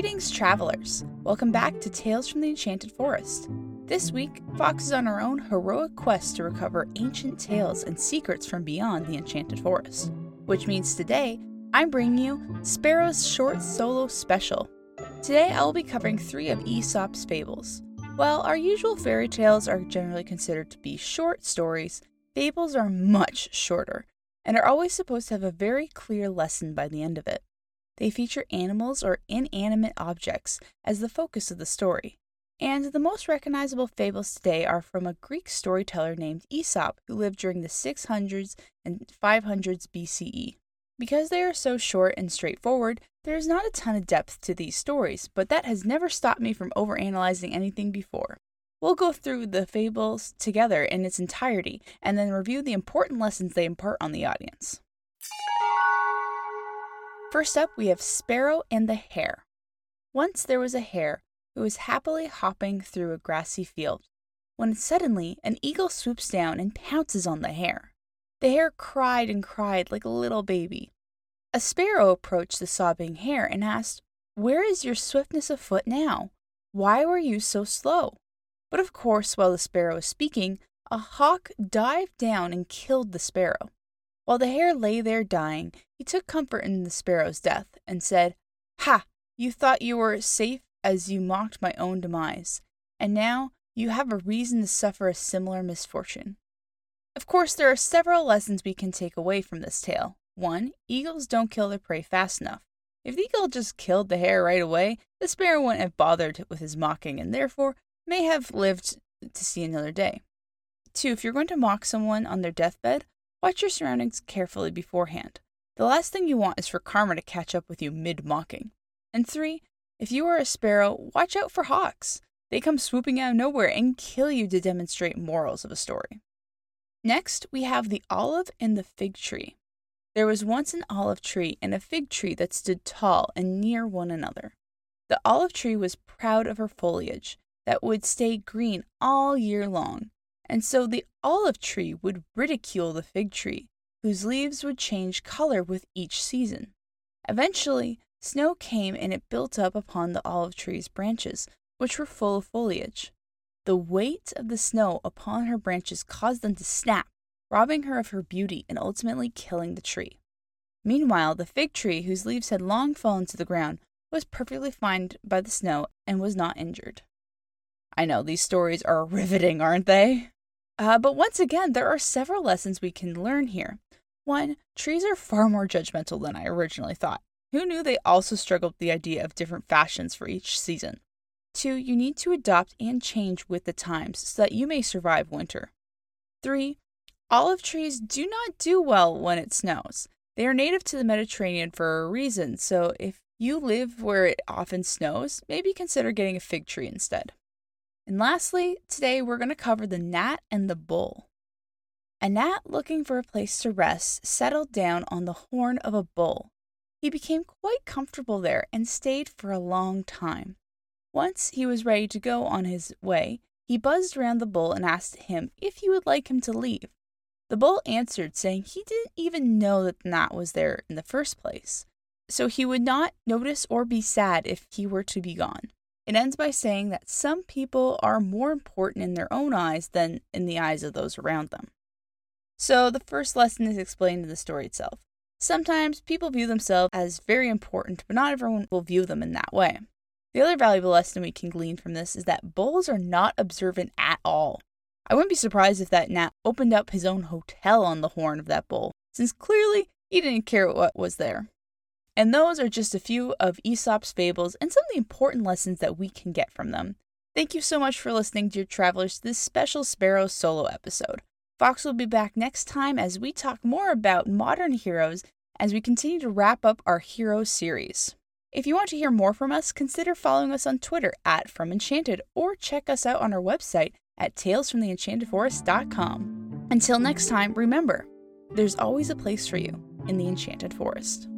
Greetings, travelers! Welcome back to Tales from the Enchanted Forest. This week, Fox is on her own heroic quest to recover ancient tales and secrets from beyond the Enchanted Forest. Which means today, I'm bringing you Sparrow's short solo special. Today, I will be covering three of Aesop's fables. While our usual fairy tales are generally considered to be short stories, fables are much shorter and are always supposed to have a very clear lesson by the end of it. They feature animals or inanimate objects as the focus of the story. And the most recognizable fables today are from a Greek storyteller named Aesop, who lived during the 600s and 500s BCE. Because they are so short and straightforward, there is not a ton of depth to these stories, but that has never stopped me from overanalyzing anything before. We'll go through the fables together in its entirety and then review the important lessons they impart on the audience. First up, we have Sparrow and the Hare. Once there was a hare who was happily hopping through a grassy field, when suddenly an eagle swoops down and pounces on the hare. The hare cried and cried like a little baby. A sparrow approached the sobbing hare and asked, Where is your swiftness of foot now? Why were you so slow? But of course, while the sparrow was speaking, a hawk dived down and killed the sparrow. While the hare lay there dying, he took comfort in the sparrow's death and said, Ha! You thought you were safe as you mocked my own demise, and now you have a reason to suffer a similar misfortune. Of course, there are several lessons we can take away from this tale. One, eagles don't kill their prey fast enough. If the eagle just killed the hare right away, the sparrow wouldn't have bothered with his mocking and therefore may have lived to see another day. Two, if you're going to mock someone on their deathbed, Watch your surroundings carefully beforehand. The last thing you want is for karma to catch up with you mid mocking. And three, if you are a sparrow, watch out for hawks. They come swooping out of nowhere and kill you to demonstrate morals of a story. Next, we have the olive and the fig tree. There was once an olive tree and a fig tree that stood tall and near one another. The olive tree was proud of her foliage that would stay green all year long, and so the olive tree would ridicule the fig tree, whose leaves would change color with each season. Eventually, snow came and it built up upon the olive tree's branches, which were full of foliage. The weight of the snow upon her branches caused them to snap, robbing her of her beauty and ultimately killing the tree. Meanwhile, the fig tree, whose leaves had long fallen to the ground, was perfectly fine by the snow and was not injured. I know these stories are riveting, aren't they? Uh, but once again, there are several lessons we can learn here. One, trees are far more judgmental than I originally thought. Who knew they also struggled with the idea of different fashions for each season? Two, you need to adopt and change with the times so that you may survive winter. Three, olive trees do not do well when it snows. They are native to the Mediterranean for a reason, so if you live where it often snows, maybe consider getting a fig tree instead. And lastly, today we're going to cover the gnat and the bull. A gnat looking for a place to rest settled down on the horn of a bull. He became quite comfortable there and stayed for a long time. Once he was ready to go on his way, he buzzed around the bull and asked him if he would like him to leave. The bull answered, saying he didn't even know that the gnat was there in the first place, so he would not notice or be sad if he were to be gone. It ends by saying that some people are more important in their own eyes than in the eyes of those around them. So, the first lesson is explained in the story itself. Sometimes people view themselves as very important, but not everyone will view them in that way. The other valuable lesson we can glean from this is that bulls are not observant at all. I wouldn't be surprised if that gnat opened up his own hotel on the horn of that bull, since clearly he didn't care what was there. And those are just a few of Aesop's fables and some of the important lessons that we can get from them. Thank you so much for listening, dear travelers, to this special Sparrow solo episode. Fox will be back next time as we talk more about modern heroes as we continue to wrap up our hero series. If you want to hear more from us, consider following us on Twitter at From Enchanted or check us out on our website at talesfromtheenchantedforest.com. Until next time, remember, there's always a place for you in the Enchanted Forest.